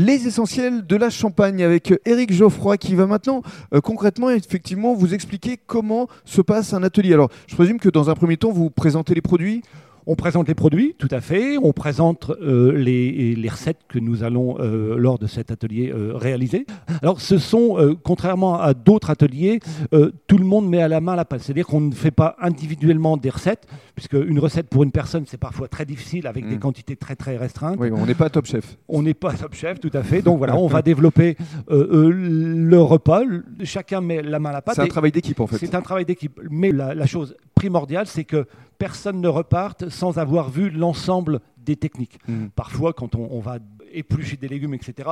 Les essentiels de la Champagne avec Éric Geoffroy qui va maintenant euh, concrètement effectivement vous expliquer comment se passe un atelier. Alors je présume que dans un premier temps vous présentez les produits. On présente les produits, tout à fait. On présente euh, les, les, recettes que nous allons, euh, lors de cet atelier, euh, réaliser. Alors, ce sont, contrairement à d'autres ateliers, tout le monde met à la main la pâte. C'est-à-dire qu'on ne fait pas individuellement des recettes, puisque une recette pour une personne, c'est parfois très difficile avec Mm. des quantités très, très restreintes. Oui, on n'est pas top chef. On n'est pas top chef, tout à fait. Donc voilà, on va développer le repas. Chacun met la main à la pâte. C'est un travail d'équipe en fait. c'est un travail d'équipe. Mais la, la chose primordiale, c'est que personne ne reparte sans avoir vu l'ensemble des techniques. Mm. Parfois, quand on, on va éplucher des légumes, etc.,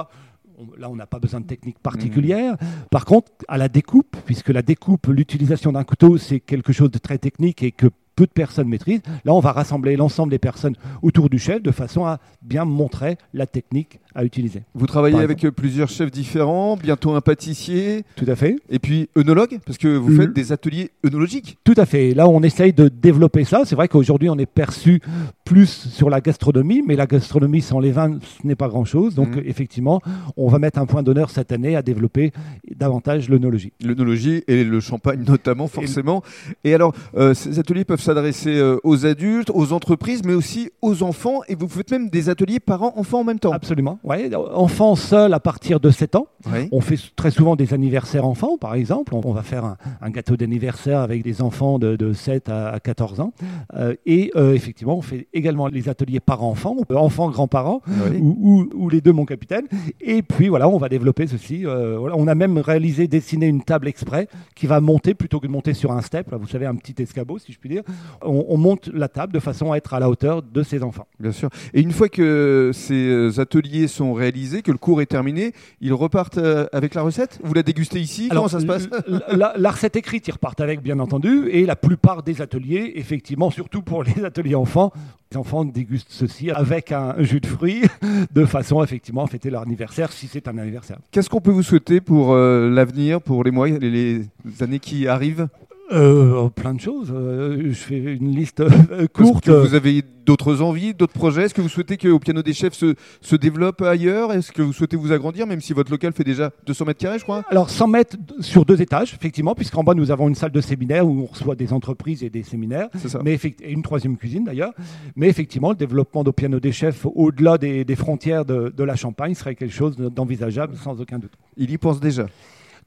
on- là, on n'a pas besoin de technique particulière. Par contre, à la découpe, puisque la découpe, l'utilisation d'un couteau, c'est quelque chose de très technique et que peu de personnes maîtrisent, là, on va rassembler l'ensemble des personnes autour du chef de façon à bien montrer la technique à utiliser. Vous travaillez avec euh, plusieurs chefs différents, bientôt un pâtissier Tout à fait. et puis œnologue parce que vous faites des ateliers œnologiques. Tout à fait. Là, on essaye de développer ça. C'est vrai qu'aujourd'hui, on est perçu plus sur la gastronomie, mais la gastronomie sans les vins, ce n'est pas grand-chose. Donc, Mhm. effectivement, on va mettre un point d'honneur cette année à développer davantage l'œnologie. L'œnologie et le champagne notamment forcément. Et alors, euh, ces ateliers peuvent s'adresser euh, aux adultes, aux entreprises, mais aussi aux enfants. Et vous faites même des ateliers parents-enfants en même temps. Absolument. Ouais. Enfants seuls à partir de 7 ans. Oui. On fait très souvent des anniversaires enfants, par exemple. On, on va faire un, un gâteau d'anniversaire avec des enfants de, de 7 à, à 14 ans. Euh, et effectivement, on fait également les ateliers parents-enfants, enfants-grands-parents. Oui. ou, ou- ou les deux, mon capitaine. Et puis voilà, on va développer ceci. euh, voilà. On a même réalisé, dessiné une table exprès qui va monter plutôt que de monter sur un step. Là, vous savez, un petit escabeau, si je puis dire. On, on monte la table de façon à être à la hauteur de ses enfants. Bien sûr. Et une fois que ces euh, ateliers sont réalisés, que le cours est terminé, ils repartent euh, avec la recette? Vous la dégustez ici? Comment ça se passe? la recette écrite, ils repartent avec, bien entendu. Et la plupart des ateliers, effectivement, surtout pour les ateliers enfants, enfants dégustent ceci avec un jus de fruits de façon, effectivement, à fêter leur anniversaire si c'est un anniversaire. Qu'est-ce qu'on peut vous souhaiter pour euh, l'avenir, pour les mois, les années qui arrivent? Euh, plein de choses. Euh, je fais une liste euh, courte. que vous avez d'autres envies, d'autres projets? Est-ce que vous souhaitez que au piano des chefs se, se développe ailleurs? Est-ce que vous souhaitez vous agrandir, même si votre local fait déjà 200 mètres carrés, je crois? Alors 100 mètres sur deux étages, effectivement, puisqu'en bas nous avons une salle de séminaire où on reçoit des entreprises et des séminaires, ça. mais et une troisième cuisine d'ailleurs. Mais effectivement, le développement au piano des chefs au-delà des, des frontières de, de la Champagne serait quelque chose d'envisageable sans aucun doute. Il y pense déjà.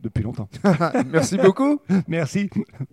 Depuis longtemps. Merci beaucoup. Merci.